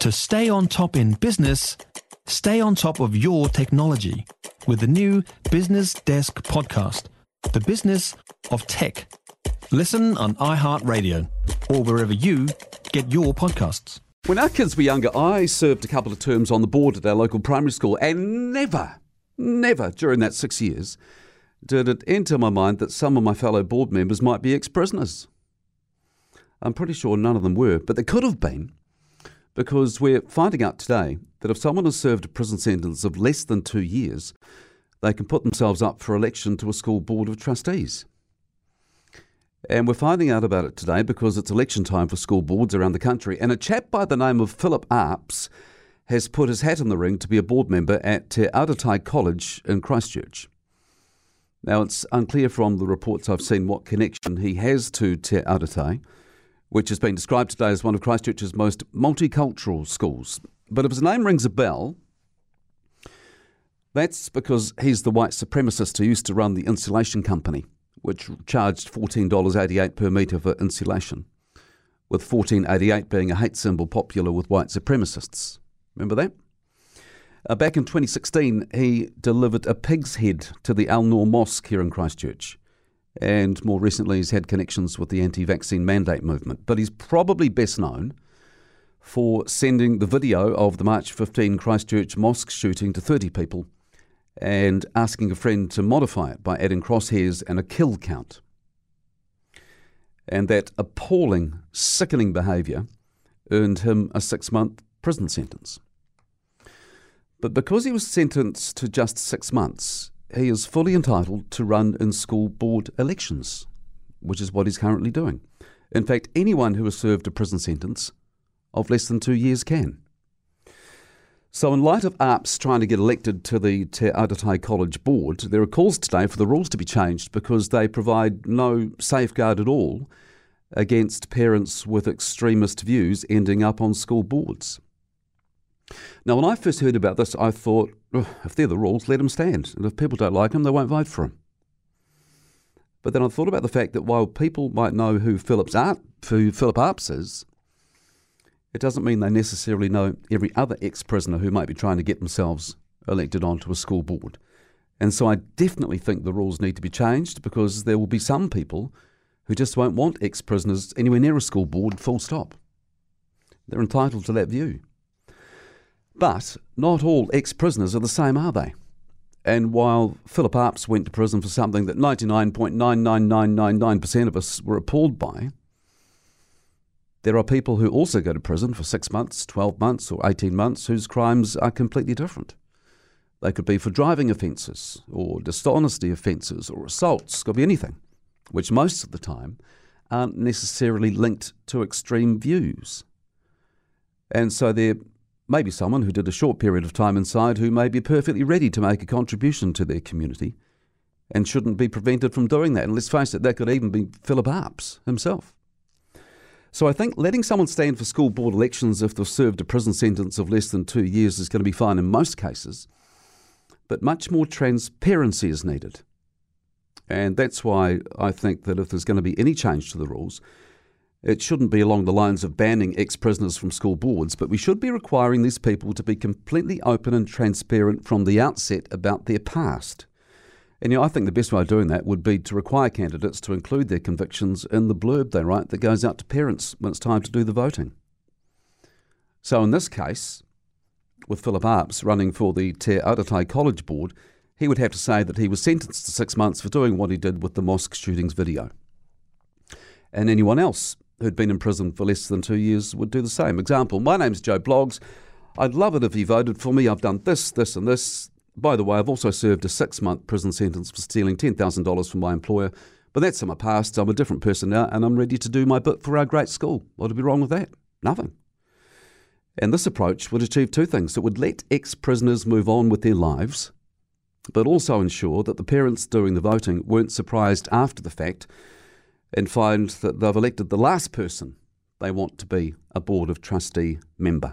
To stay on top in business, stay on top of your technology with the new Business Desk podcast, The Business of Tech. Listen on iHeartRadio or wherever you get your podcasts. When our kids were younger, I served a couple of terms on the board at our local primary school, and never, never during that six years did it enter my mind that some of my fellow board members might be ex prisoners. I'm pretty sure none of them were, but they could have been because we're finding out today that if someone has served a prison sentence of less than two years, they can put themselves up for election to a school board of trustees. And we're finding out about it today because it's election time for school boards around the country. And a chap by the name of Philip Arps has put his hat in the ring to be a board member at Te Aratai College in Christchurch. Now, it's unclear from the reports I've seen what connection he has to Te Aratai which has been described today as one of Christchurch's most multicultural schools. But if his name rings a bell, that's because he's the white supremacist who used to run the insulation company, which charged $14.88 per metre for insulation, with 1488 being a hate symbol popular with white supremacists. Remember that? Uh, back in 2016, he delivered a pig's head to the Al Noor Mosque here in Christchurch and more recently he's had connections with the anti vaccine mandate movement. But he's probably best known for sending the video of the March 15 Christchurch mosque shooting to 30 people and asking a friend to modify it by adding crosshairs and a kill count. And that appalling, sickening behaviour earned him a six month prison sentence. But because he was sentenced to just six months, he is fully entitled to run in school board elections, which is what he's currently doing. In fact, anyone who has served a prison sentence of less than two years can. So, in light of ARPS trying to get elected to the Te Aratai College board, there are calls today for the rules to be changed because they provide no safeguard at all against parents with extremist views ending up on school boards. Now, when I first heard about this, I thought, if they're the rules, let them stand. And if people don't like them, they won't vote for them. But then I thought about the fact that while people might know who Philip's Art, who Philip Arps is, it doesn't mean they necessarily know every other ex-prisoner who might be trying to get themselves elected onto a school board. And so I definitely think the rules need to be changed because there will be some people who just won't want ex-prisoners anywhere near a school board, full stop. They're entitled to that view. But not all ex prisoners are the same, are they? And while Philip Arps went to prison for something that 99.99999% of us were appalled by, there are people who also go to prison for six months, 12 months, or 18 months whose crimes are completely different. They could be for driving offences, or dishonesty offences, or assaults, could be anything, which most of the time aren't necessarily linked to extreme views. And so they're maybe someone who did a short period of time inside who may be perfectly ready to make a contribution to their community and shouldn't be prevented from doing that. And let's face it, that could even be Philip Arps himself. So I think letting someone stand for school board elections if they've served a prison sentence of less than two years is going to be fine in most cases, but much more transparency is needed. And that's why I think that if there's going to be any change to the rules, it shouldn't be along the lines of banning ex prisoners from school boards, but we should be requiring these people to be completely open and transparent from the outset about their past. And you know, I think the best way of doing that would be to require candidates to include their convictions in the blurb they write that goes out to parents when it's time to do the voting. So in this case, with Philip Arps running for the Te Aratai College Board, he would have to say that he was sentenced to six months for doing what he did with the mosque shootings video. And anyone else who'd been in prison for less than two years would do the same. Example, my name's Joe Bloggs. I'd love it if you voted for me. I've done this, this, and this. By the way, I've also served a six month prison sentence for stealing $10,000 from my employer. But that's in my past. I'm a different person now, and I'm ready to do my bit for our great school. What would be wrong with that? Nothing. And this approach would achieve two things. It would let ex prisoners move on with their lives, but also ensure that the parents doing the voting weren't surprised after the fact and find that they've elected the last person they want to be a Board of Trustee member.